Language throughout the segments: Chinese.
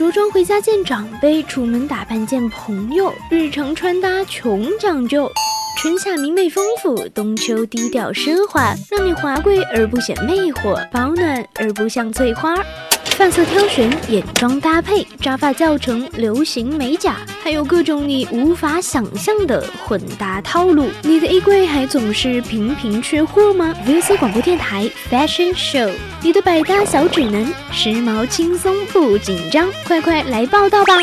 着装回家见长辈，出门打扮见朋友，日常穿搭穷讲究。春夏明媚丰富，冬秋低调奢华，让你华贵而不显魅惑，保暖而不像翠花。发色挑选，眼妆搭配，扎发教程，流行美甲，还有各种你无法想象的混搭套路。你的衣柜还总是频频缺货吗？VC 广播电台 Fashion Show，你的百搭小指南，时髦轻松不紧张，快快来报道吧！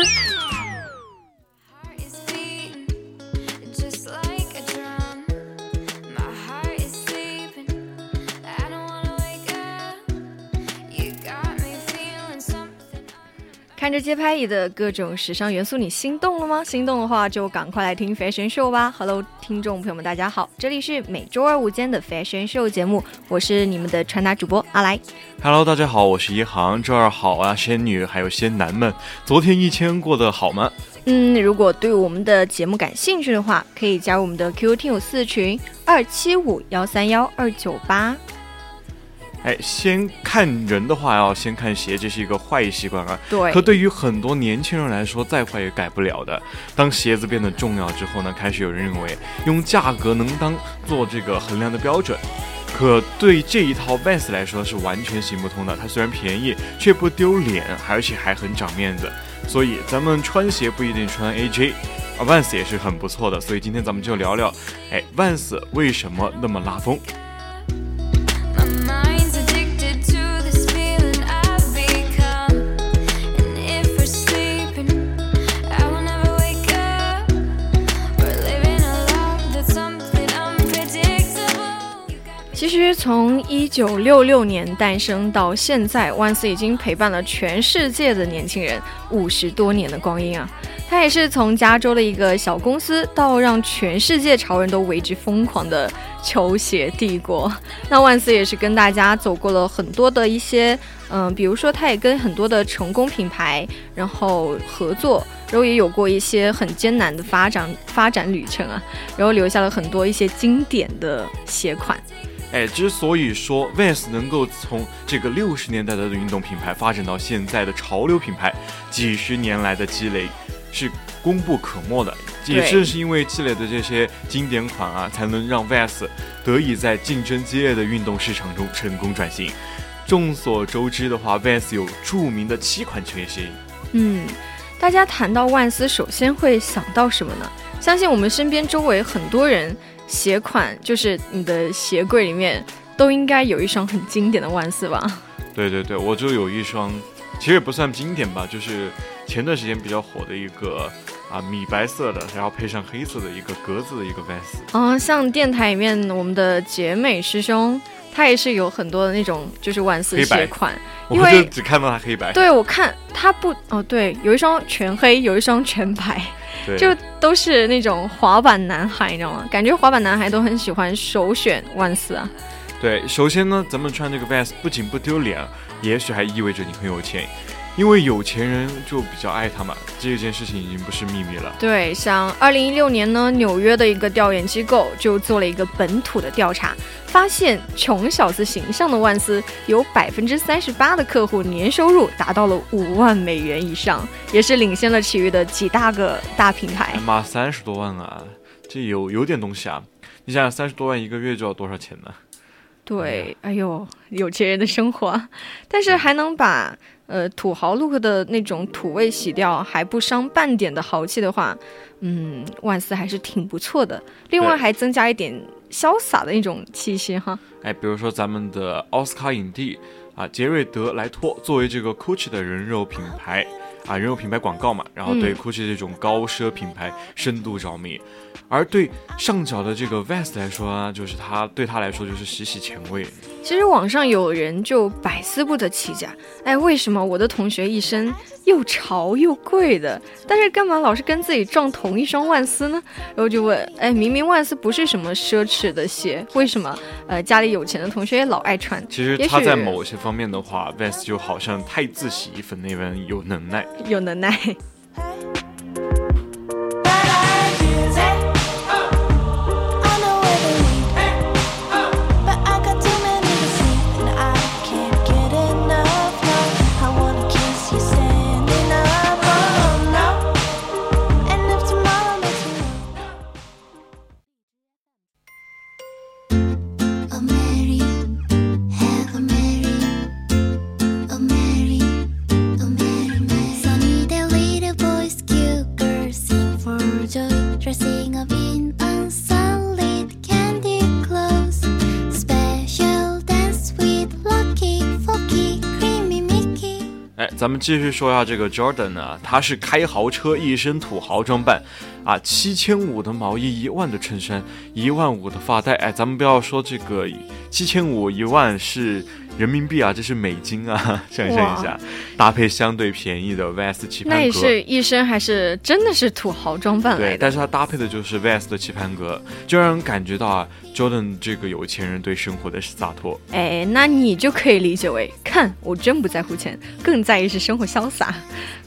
看着街拍里的各种时尚元素，你心动了吗？心动的话就赶快来听 Fashion Show 吧！Hello，听众朋友们，大家好，这里是每周二午间的 Fashion Show 节目，我是你们的穿搭主播阿来。Hello，大家好，我是一航。周二好啊，仙女还有仙男们，昨天一千过得好吗？嗯，如果对我们的节目感兴趣的话，可以加入我们的 QQ 听友四群二七五幺三幺二九八。哎，先看人的话，要先看鞋，这是一个坏习惯啊。对。可对于很多年轻人来说，再坏也改不了的。当鞋子变得重要之后呢，开始有人认为用价格能当做这个衡量的标准。可对这一套 Vans 来说是完全行不通的。它虽然便宜，却不丢脸，而且还很长面子。所以咱们穿鞋不一定穿 AJ，啊，Vans 也是很不错的。所以今天咱们就聊聊，哎，Vans 为什么那么拉风？实从一九六六年诞生到现在，万斯已经陪伴了全世界的年轻人五十多年的光阴啊！它也是从加州的一个小公司，到让全世界潮人都为之疯狂的球鞋帝国。那万斯也是跟大家走过了很多的一些，嗯，比如说他也跟很多的成功品牌然后合作，然后也有过一些很艰难的发展发展旅程啊，然后留下了很多一些经典的鞋款。哎，之所以说 Vans 能够从这个六十年代的运动品牌发展到现在的潮流品牌，几十年来的积累是功不可没的。也正是因为积累的这些经典款啊，才能让 Vans 得以在竞争激烈的运动市场中成功转型。众所周知的话，Vans 有著名的七款球鞋。嗯，大家谈到万斯，首先会想到什么呢？相信我们身边周围很多人。鞋款就是你的鞋柜里面都应该有一双很经典的万斯吧？对对对，我就有一双，其实也不算经典吧，就是前段时间比较火的一个啊米白色的，然后配上黑色的一个格子的一个万斯。啊，像电台里面我们的杰美师兄，他也是有很多的那种就是万斯鞋款，因为只看到他黑白。对，我看他不哦，对，有一双全黑，有一双全白。就都是那种滑板男孩，你知道吗？感觉滑板男孩都很喜欢首选万斯啊。对，首先呢，咱们穿这个 Vans 不仅不丢脸，也许还意味着你很有钱。因为有钱人就比较爱他嘛，这件事情已经不是秘密了。对，像二零一六年呢，纽约的一个调研机构就做了一个本土的调查，发现穷小子形象的万斯有百分之三十八的客户年收入达到了五万美元以上，也是领先了其余的几大个大平台。妈，三十多万啊，这有有点东西啊！你想想，三十多万一个月就要多少钱呢？对，哎呦，有钱人的生活，但是还能把。呃，土豪 look 的那种土味洗掉还不伤半点的豪气的话，嗯，万斯还是挺不错的。另外还增加一点潇洒的那种气息哈。哎，比如说咱们的奥斯卡影帝啊，杰瑞德莱托作为这个 Gucci 的人肉品牌啊，人肉品牌广告嘛，然后对 Gucci 这种高奢品牌深度着迷。而对上脚的这个 Vans 来说啊，就是他对他来说就是洗洗前卫。其实网上有人就百思不得其解，哎，为什么我的同学一身又潮又贵的，但是干嘛老是跟自己撞同一双万斯呢？然后就问，哎，明明万斯不是什么奢侈的鞋，为什么呃家里有钱的同学也老爱穿？其实他在某些方面的话，Vans 就好像太子洗衣粉那边有能耐，有能耐。哎，咱们继续说一下这个 Jordan 啊，他是开豪车，一身土豪装扮啊，七千五的毛衣，一万的衬衫，一万五的发带。哎，咱们不要说这个七千五，一万是。人民币啊，这是美金啊，想象一下，搭配相对便宜的 Vans 棋盘格，那也是一身还是真的是土豪装扮对，但是它搭配的就是 Vans 的棋盘格，就让人感觉到啊。Jordan 这个有钱人对生活的洒脱，哎，那你就可以理解为，看我真不在乎钱，更在意是生活潇洒。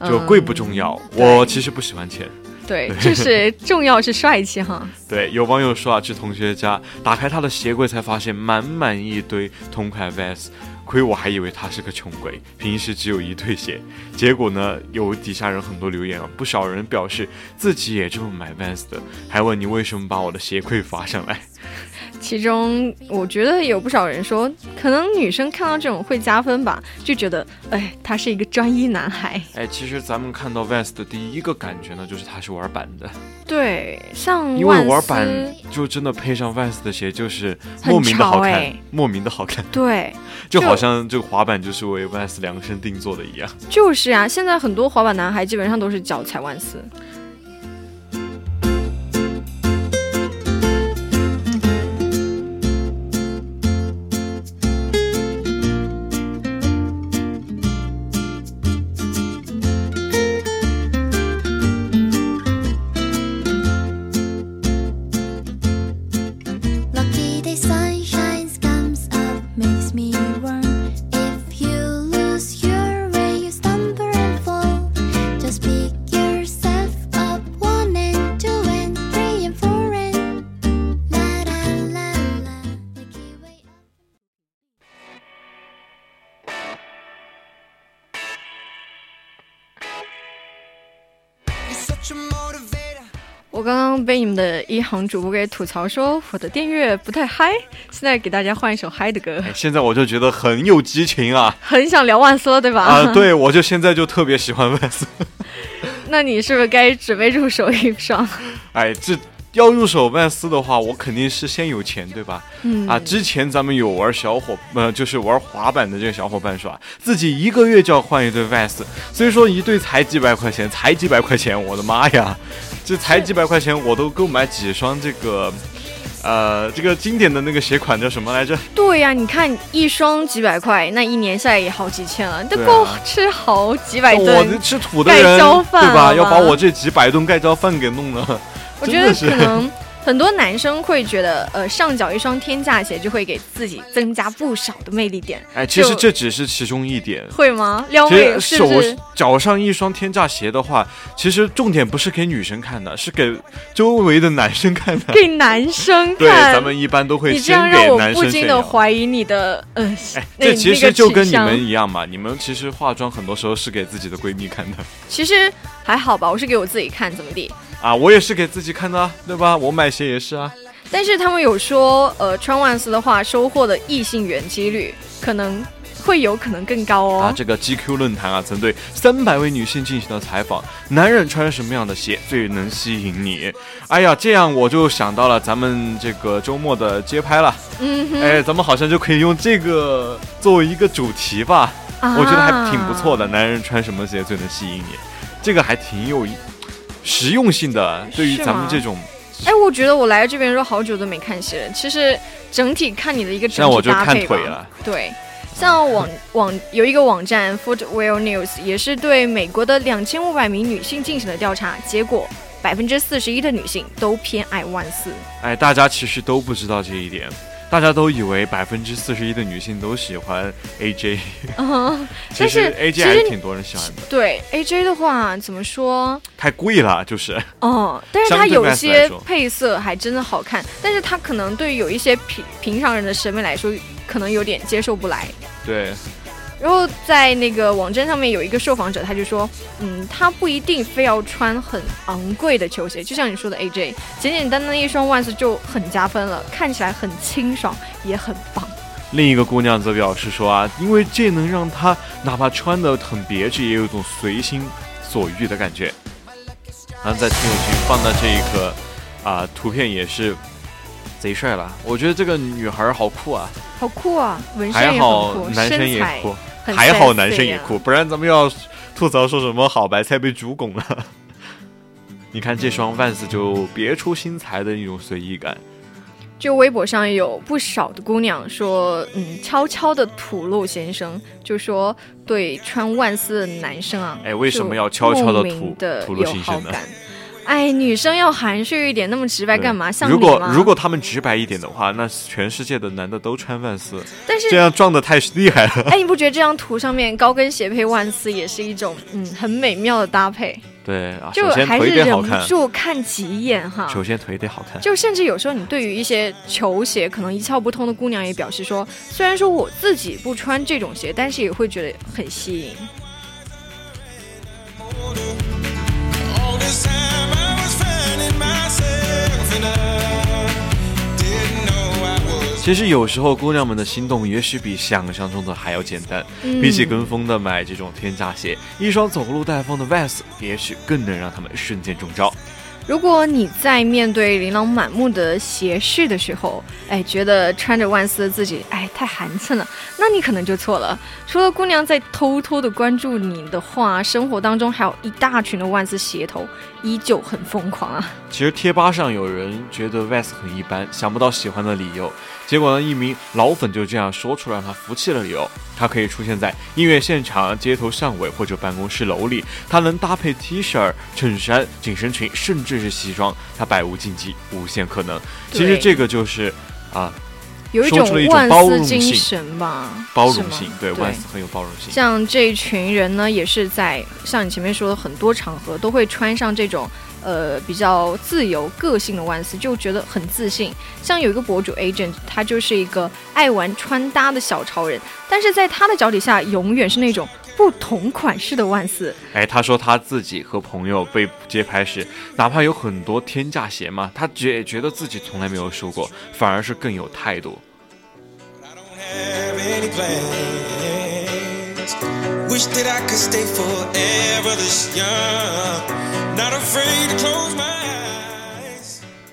就贵不重要，我其实不喜欢钱。对，就是重要是帅气哈。对，有网友说啊，去同学家打开他的鞋柜，才发现满满一堆同款 Vans，亏我还以为他是个穷鬼，平时只有一对鞋。结果呢，有底下人很多留言啊，不少人表示自己也这么买 Vans 的，还问你为什么把我的鞋柜发上来。其中，我觉得有不少人说，可能女生看到这种会加分吧，就觉得，哎，他是一个专一男孩。哎，其实咱们看到 Vans 的第一个感觉呢，就是他是玩板的。对，像因为玩板就真的配上 Vans 的鞋，就是莫名的好看，莫名的好看。对，就好像这个滑板就是为 Vans 量身定做的一样。就是啊，现在很多滑板男孩基本上都是脚踩万斯。被你们的一行主播给吐槽说我的电乐不太嗨，现在给大家换一首嗨的歌。现在我就觉得很有激情啊，很想聊万斯了，对吧？啊，对，我就现在就特别喜欢万斯。那你是不是该准备入手一双？哎，这。要入手万斯的话，我肯定是先有钱，对吧？嗯啊，之前咱们有玩小伙，呃，就是玩滑板的这个小伙伴说，自己一个月就要换一对万斯，所以说一对才几百块钱，才几百块钱，我的妈呀，这才几百块钱，我都购买几双这个，呃，这个经典的那个鞋款叫什么来着？对呀，你看一双几百块，那一年下来也好几千了，都够吃好几百顿我吃土的人，对吧？要把我这几百顿盖浇饭给弄了。我觉得可能很多男生会觉得，呃，上脚一双天价鞋就会给自己增加不少的魅力点。哎，其实这只是其中一点。会吗？撩妹是不是？脚上一双天价鞋的话，其实重点不是给女生看的，是给周围的男生看的。给男生看。对，咱们一般都会先给男生。你这样让我不禁的怀疑你的，呃，哎，这其实就跟你们一样嘛。你们其实化妆很多时候是给自己的闺蜜看的。其实还好吧，我是给我自己看，怎么地？啊，我也是给自己看的，对吧？我买鞋也是啊。但是他们有说，呃，穿万斯的话，收获的异性缘几率可能会有可能更高哦。啊，这个 GQ 论坛啊，曾对三百位女性进行了采访，男人穿什么样的鞋最能吸引你？哎呀，这样我就想到了咱们这个周末的街拍了。嗯，哎，咱们好像就可以用这个作为一个主题吧？啊，我觉得还挺不错的。男人穿什么鞋最能吸引你？这个还挺有。实用性的，对于咱们这种，哎，我觉得我来这边说好久都没看鞋，其实整体看你的一个整体搭配吧。对，像网网有一个网站 Footwear News 也是对美国的两千五百名女性进行了调查，结果百分之四十一的女性都偏爱万斯。哎，大家其实都不知道这一点。大家都以为百分之四十一的女性都喜欢 AJ，嗯，其实 AJ 还是挺多人喜欢的。对 AJ 的话，怎么说？太贵了，就是。哦，但是它有些配色还真的好看，但是它可能对于有一些平平常人的审美来说，可能有点接受不来。对。然后在那个网站上面有一个受访者，他就说，嗯，他不一定非要穿很昂贵的球鞋，就像你说的 AJ，简简单单一双万斯就很加分了，看起来很清爽，也很棒。另一个姑娘则表示说啊，因为这能让她哪怕穿的很别致，也有一种随心所欲的感觉。然后在听友群放的这一个啊图片也是贼帅了，我觉得这个女孩好酷啊，好酷啊，纹身也很酷，男生也酷。很还好男生也酷，不然咱们又要吐槽说什么好白菜被猪拱了。你看这双 Vans 就别出心裁的那种随意感，就微博上有不少的姑娘说，嗯，悄悄的吐露先生，就说对穿万斯的男生啊，哎为什么要悄悄地就莫名吐的吐露有心声呢？哎，女生要含蓄一点，那么直白干嘛？像如果如果他们直白一点的话，那全世界的男的都穿万斯，但是这样撞的太厉害了。哎，你不觉得这张图上面高跟鞋配万斯也是一种嗯很美妙的搭配？对啊，就还是忍不住看几眼哈。首先腿得好看。就甚至有时候你对于一些球鞋可能一窍不通的姑娘也表示说，虽然说我自己不穿这种鞋，但是也会觉得很吸引。其实有时候姑娘们的心动也许比想象中的还要简单，嗯比起跟风的买这种天价鞋，一双走路带风的 Vans 也许更能让他们瞬间中招。如果你在面对琳琅满目的鞋饰的时候，哎，觉得穿着万斯的自己，哎，太寒碜了，那你可能就错了。除了姑娘在偷偷的关注你的话，生活当中还有一大群的万斯鞋头依旧很疯狂啊。其实贴吧上有人觉得 Vans 很一般，想不到喜欢的理由。结果呢，一名老粉就这样说出了让他服气的理由：他可以出现在音乐现场、街头巷尾或者办公室楼里，他能搭配 T 恤、衬衫、紧身裙，甚至是西装，他百无禁忌，无限可能。其实这个就是啊，有一说出了一种万斯精神吧，包容性，对对 Vans 很有包容性。像这一群人呢，也是在像你前面说的很多场合都会穿上这种呃比较自由个性的万斯，就觉得很自信。像有一个博主 agent，他就是一个爱玩穿搭的小潮人，但是在他的脚底下永远是那种不同款式的万斯。哎，他说他自己和朋友被街拍时，哪怕有很多天价鞋嘛，他觉觉得自己从来没有输过，反而是更有态度。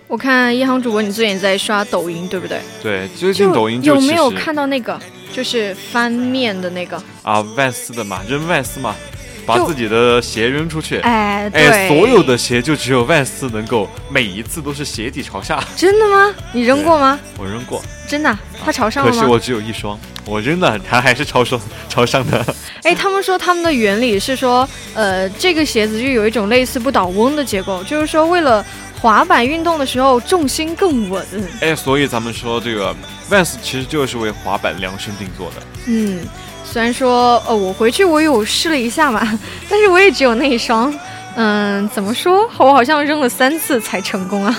我看一航主播，你最近在刷抖音，对不对？对，最近抖音有没有看到那个就是翻面的那个？啊，万斯的嘛，扔万斯嘛，把自己的鞋扔出去。哎，对，哎，所有的鞋就只有万斯能够每一次都是鞋底朝下。真的吗？你扔过吗？我扔过，真的啊，它朝上了吗？可是我只有一双，我扔的它还是朝上朝上的。哎，他们说他们的原理是说，呃，这个鞋子就有一种类似不倒翁的结构，就是说为了滑板运动的时候重心更稳。哎，所以咱们说这个 Vans 其实就是为滑板量身定做的。嗯，虽然说呃我回去我有试了一下嘛，但是我也只有那一双。嗯，怎么说？我好像扔了三次才成功啊。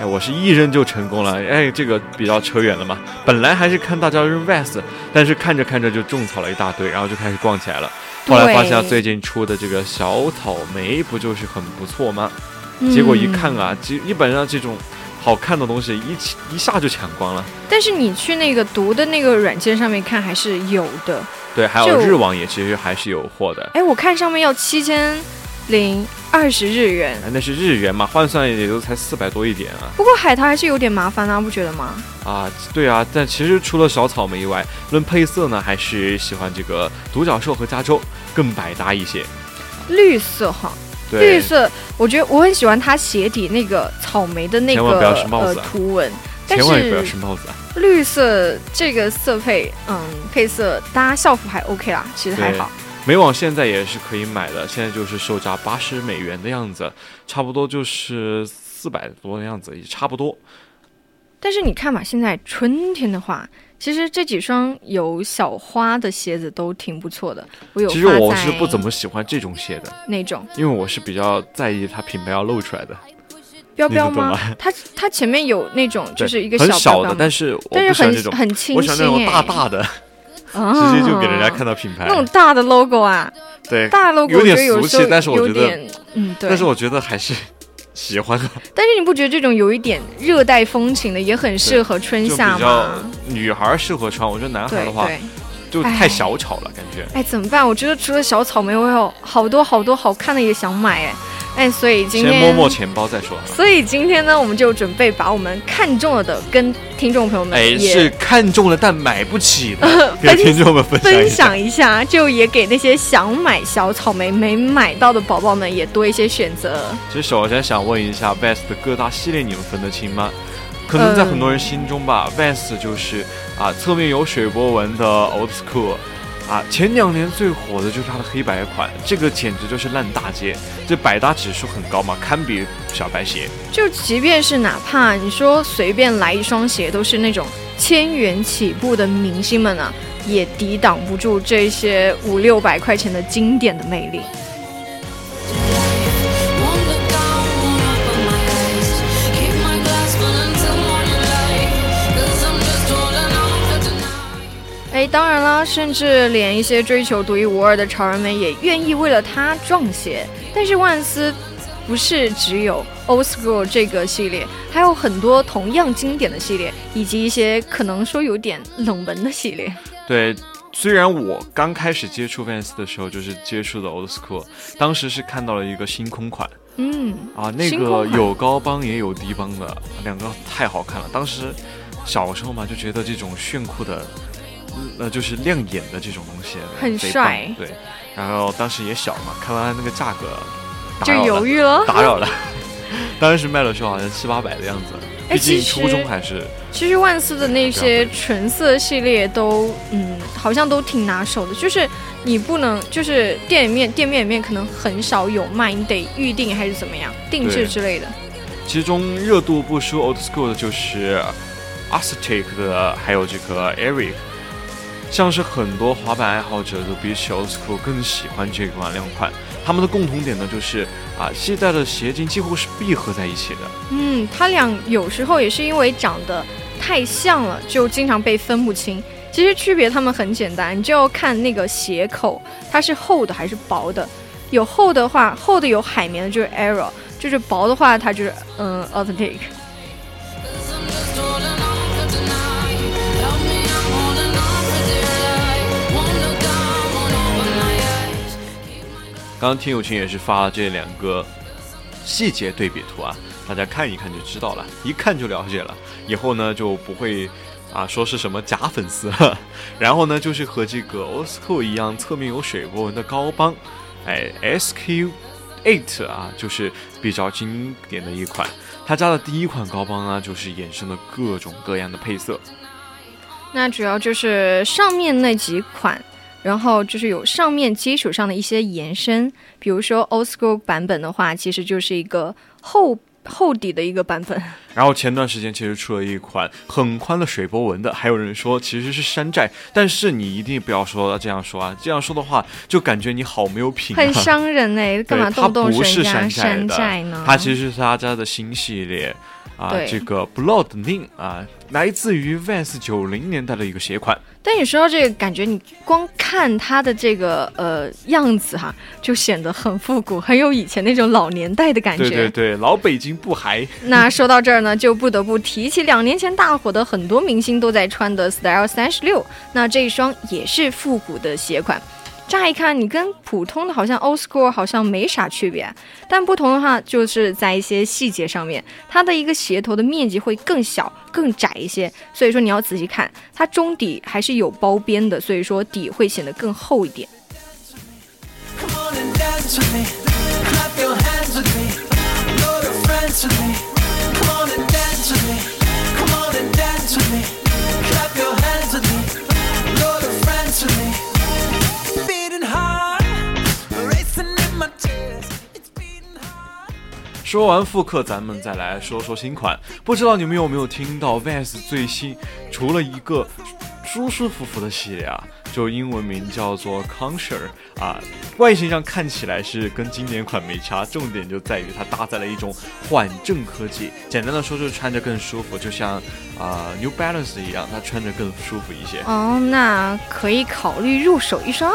哎，我是一扔就成功了。哎，这个比较扯远了嘛。本来还是看大家扔 vest，但是看着看着就种草了一大堆，然后就开始逛起来了。后来发现最近出的这个小草莓不就是很不错吗？结果一看嗯，啊，基基本上这种好看的东西一起一下就抢光了。但是你去那个读的那个软件上面看还是有的。对，还有日网也其实还是有货的。哎，我看上面要七千零二十日元。哎，那是日元嘛，换算也就才四百多一点啊。不过海淘还是有点麻烦啊，不觉得吗？啊，对啊，但其实除了小草莓以外，论配色呢，还是喜欢这个独角兽和加州更百搭一些。绿色哈，绿，色，我觉得我很喜欢它鞋底那个草莓的那个不要是帽呃子啊图文，但千万不要是是帽子啊。绿色这个色配，嗯，配色搭校服还 OK 啦，其实还好。美网现在也是可以买的，现在就是售价八十美元的样子，差不多就是四百多的样子，也差不多。但是你看嘛，现在春天的话，其实这几双有小花的鞋子都挺不错的。我有其实我是不怎么喜欢这种鞋的，那种？因为我是比较在意它品牌要露出来的，标标吗？吗？它它前面有那种就是一个很小的，但是但是很很清我喜欢那种大大的，啊直接就给人家看到品牌那。种大的 logo 啊，对，大 logo 有点俗气但是我觉得嗯对，但是我觉得还是喜欢的，但是你不觉得这种有一点热带风情的也很适合春夏较吗？女孩适合穿，我觉得男孩的话对，就太小巧了，感觉。哎，怎么办？我觉得除了小草莓，我有好多好多好看的也想买哎。哎，所以今天先摸摸钱包再说。所以今天呢，我们就准备把我们看中了的跟听众朋友们哎，也是看中了但买不起的，给听众们分享分一下。享一下，就也给那些想买小草莓没买到的宝宝们也多一些选择。其实首先想问一下 Vans 的各大系列，你们分得清吗？可能在很多人心中吧、v a n s 就是啊侧面有水波纹的 Old School。啊，前两年最火的就是它的黑白款，这个简直就是烂大街，这百搭指数很高嘛，堪比小白鞋。就即便是哪怕你说随便来一双鞋，都是那种千元起步的明星们啊，也抵挡不住这些五六百块钱的经典的魅力。哎，当然啦，甚至连一些追求独一无二的潮人们也愿意为了它撞鞋。但是万斯不是只有 Old School 这个系列，还有很多同样经典的系列，以及一些可能说有点冷门的系列。对，虽然我刚开始接触 Vans 的时候就是接触的 Old School，当时是看到了一个星空款嗯，啊，那个有高帮也有低帮的，两个太好看了。当时小时候嘛，就觉得这种炫酷的，呃，就是亮眼的这种东西很帅对，然后当时也小嘛，看完那个价格，就犹豫了。打扰了。当时卖的时候好像七八百的样子，哎毕竟初中还是其实万斯的那些纯色系列都，嗯，好像都挺拿手的。就是你不能，就是店里面店面里面可能很少有卖，你得预定还是怎么样，定制之类的。其中热度不输 Old School 的就是 Aztec 的，还有这个 Eric。像是很多滑板爱好者都比起 Old School 更喜欢这款两款，他们的共同点呢就是啊，系带的鞋镜几乎是闭合在一起的。嗯，它俩有时候也是因为长得太像了，就经常被分不清。其实区别它们很简单，你就要看那个鞋口，它是厚的还是薄的。有厚的话，厚的有海绵的就是 Aero，就是薄的话它就是嗯 Authentic。刚听友群也是发了这两个细节对比图啊，大家看一看就知道了，一看就了解了。以后呢就不会啊说是什么假粉丝了。然后呢就是和这个 OSCO 一样，侧面有水波纹的高帮，哎 SQ Eight 啊，就是比较经典的一款。他家的第一款高帮呢，就是衍生了各种各样的配色。那主要就是上面那几款，然后就是有上面基础上的一些延伸，比如说 Old School 版本的话，其实就是一个厚厚底的一个版本。然后前段时间其实出了一款很宽的水波纹的，还有人说其实是山寨，但是你一定不要说这样说啊，这样说的话就感觉你好没有品、啊，很伤人哎、干嘛对动不是人家山寨呢？它其实是他家的新系列啊，这个 Blood Ning 啊，来自于 Vans 九零年代的一个鞋款。但你说到这个，感觉你光看它的这个呃样子哈，就显得很复古，很有以前那种老年代的感觉。对对对，老北京不嗨。那说到这儿呢，就不得不提起两年前大火的很多明星都在穿的 Style 三十六。那这一双也是复古的鞋款，乍一看你跟普通的好像 Old School 好像没啥区别，但不同的话就是在一些细节上面，它的一个鞋头的面积会更小、更窄一些，所以说你要仔细看，它中底还是有包边的，所以说底会显得更厚一点。说完复刻，咱们再来说说新款。不知道你们有没有听到 Vans 最新除了一个舒舒服服的系列啊，就英文名叫做 Conquer 啊，外形上看起来是跟经典款没差，重点就在于它搭载了一种缓震科技。简单的说，就是穿着更舒服，就像啊、New Balance 一样，它穿着更舒服一些。哦，那可以考虑入手一双。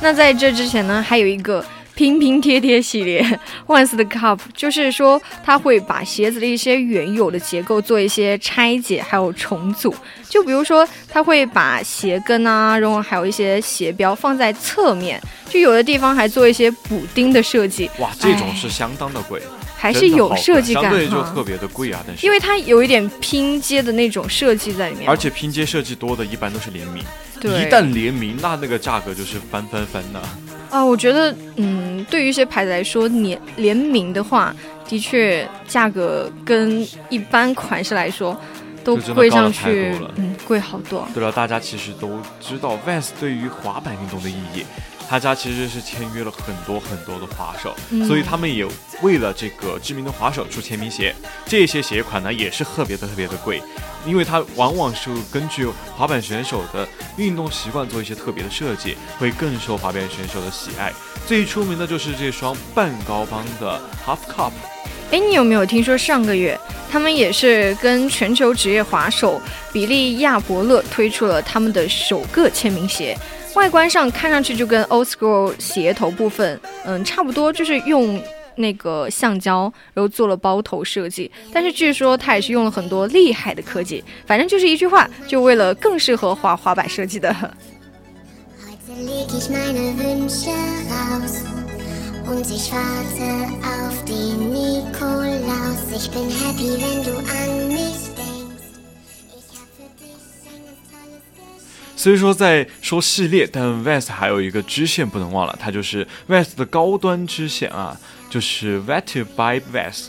那在这之前呢，还有一个拼拼贴贴系列，，Once the Cup，就是说它会把鞋子的一些原有的结构做一些拆解，还有重组。就比如说，它会把鞋跟啊，然后还有一些鞋标放在侧面，就有的地方还做一些补丁的设计，哇，这种哎。是相当的贵，还是有设计感相对就特别的贵啊。但是因为它有一点拼接的那种设计在里面，而且拼接设计多的一般都是联名，对一旦联名，那那个价格就是翻翻翻的。啊，我觉得，嗯，对于一些牌子来说，联联名的话，的确价格跟一般款式来说，都贵上去，嗯，贵好多。对了，大家其实都知道 Vans 对于滑板运动的意义，他家其实是签约了很多很多的滑手，嗯所以他们也为了这个知名的滑手出签名鞋。这些鞋款呢也是特别的特别的贵，因为它往往是根据滑板选手的运动习惯做一些特别的设计，会更受滑板选手的喜爱。最出名的就是这双半高帮的 Half Cup。哎，你有没有听说上个月他们也是跟全球职业滑手比利亚伯勒推出了他们的首个签名鞋？外观上看上去就跟 Old School 鞋头部分，嗯，差不多，就是用那个橡胶，然后做了包头设计。但是据说它也是用了很多厉害的科技，反正就是一句话，就为了更适合滑滑板设计的。虽说在说系列，但 Vans 还有一个支线不能忘了，它就是 Vans 的高端支线啊，就是 Vetted by Vans。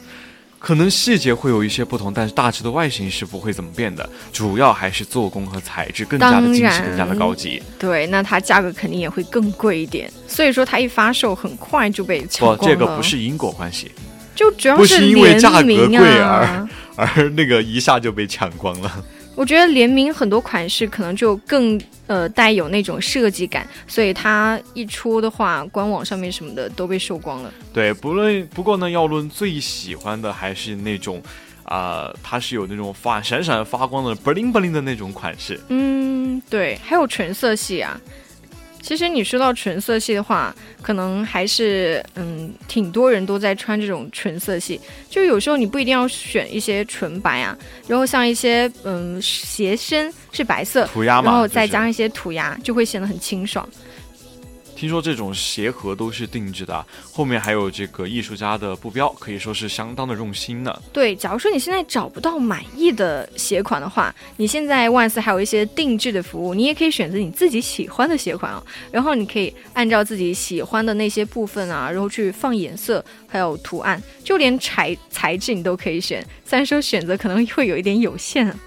可能细节会有一些不同，但是大致的外形是不会怎么变的，主要还是做工和材质更加的精细，更加的高级。对，那它价格肯定也会更贵一点，所以说它一发售很快就被抢，光了。这个不是因果关系，就主要不是因为价格贵而。而那个一下就被抢光了。我觉得联名很多款式可能就更呃带有那种设计感，所以它一出的话，官网上面什么的都被售光了。对，不论不过呢，要论最喜欢的还是那种，啊、它是有那种发闪闪发光的 bling bling 的那种款式。嗯，对，还有纯色系啊。其实你说到纯色系的话，可能还是嗯，挺多人都在穿这种纯色系。就有时候你不一定要选一些纯白啊，然后像一些嗯鞋身是白色，涂鸦嘛，然后再加上一些涂鸦，就会显得很清爽。听说这种鞋盒都是定制的啊，后面还有这个艺术家的布标，可以说是相当的用心呢。对，假如说你现在找不到满意的鞋款的话，你现在万斯还有一些定制的服务，你也可以选择你自己喜欢的鞋款啊，然后你可以按照自己喜欢的那些部分啊，然后去放颜色，还有图案，就连材材质你都可以选。虽然说选择可能会有一点有限啊。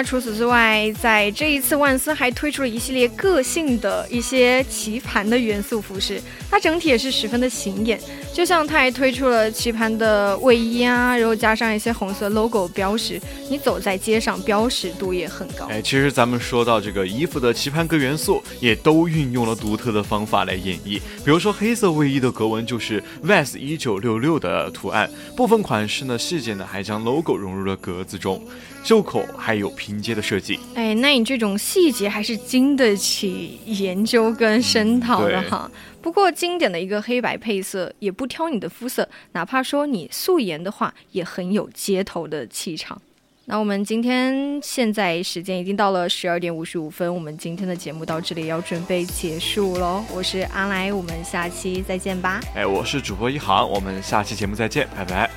那除此之外，在这一次万斯还推出了一系列个性的一些棋盘的元素服饰，它整体也是十分的显眼。就像它还推出了棋盘的卫衣啊，然后加上一些红色 logo 标识，你走在街上标识度也很高。哎，其实咱们说到这个衣服的棋盘格元素，也都运用了独特的方法来演绎。比如说黑色卫衣的格纹就是 Vans 一九六六的图案，部分款式呢细节呢还将 logo 融入了格子中，袖口还有拼接的设计。哎，那你这种细节还是经得起研究跟深讨的对哈。不过经典的一个黑白配色也不挑你的肤色，哪怕说你素颜的话，也很有街头的气场。那我们今天现在时间已经到了十二点五十五分，我们今天的节目到这里要准备结束喽。我是阿来，我们下期再见吧。哎，我是主播一航，我们下期节目再见，拜拜。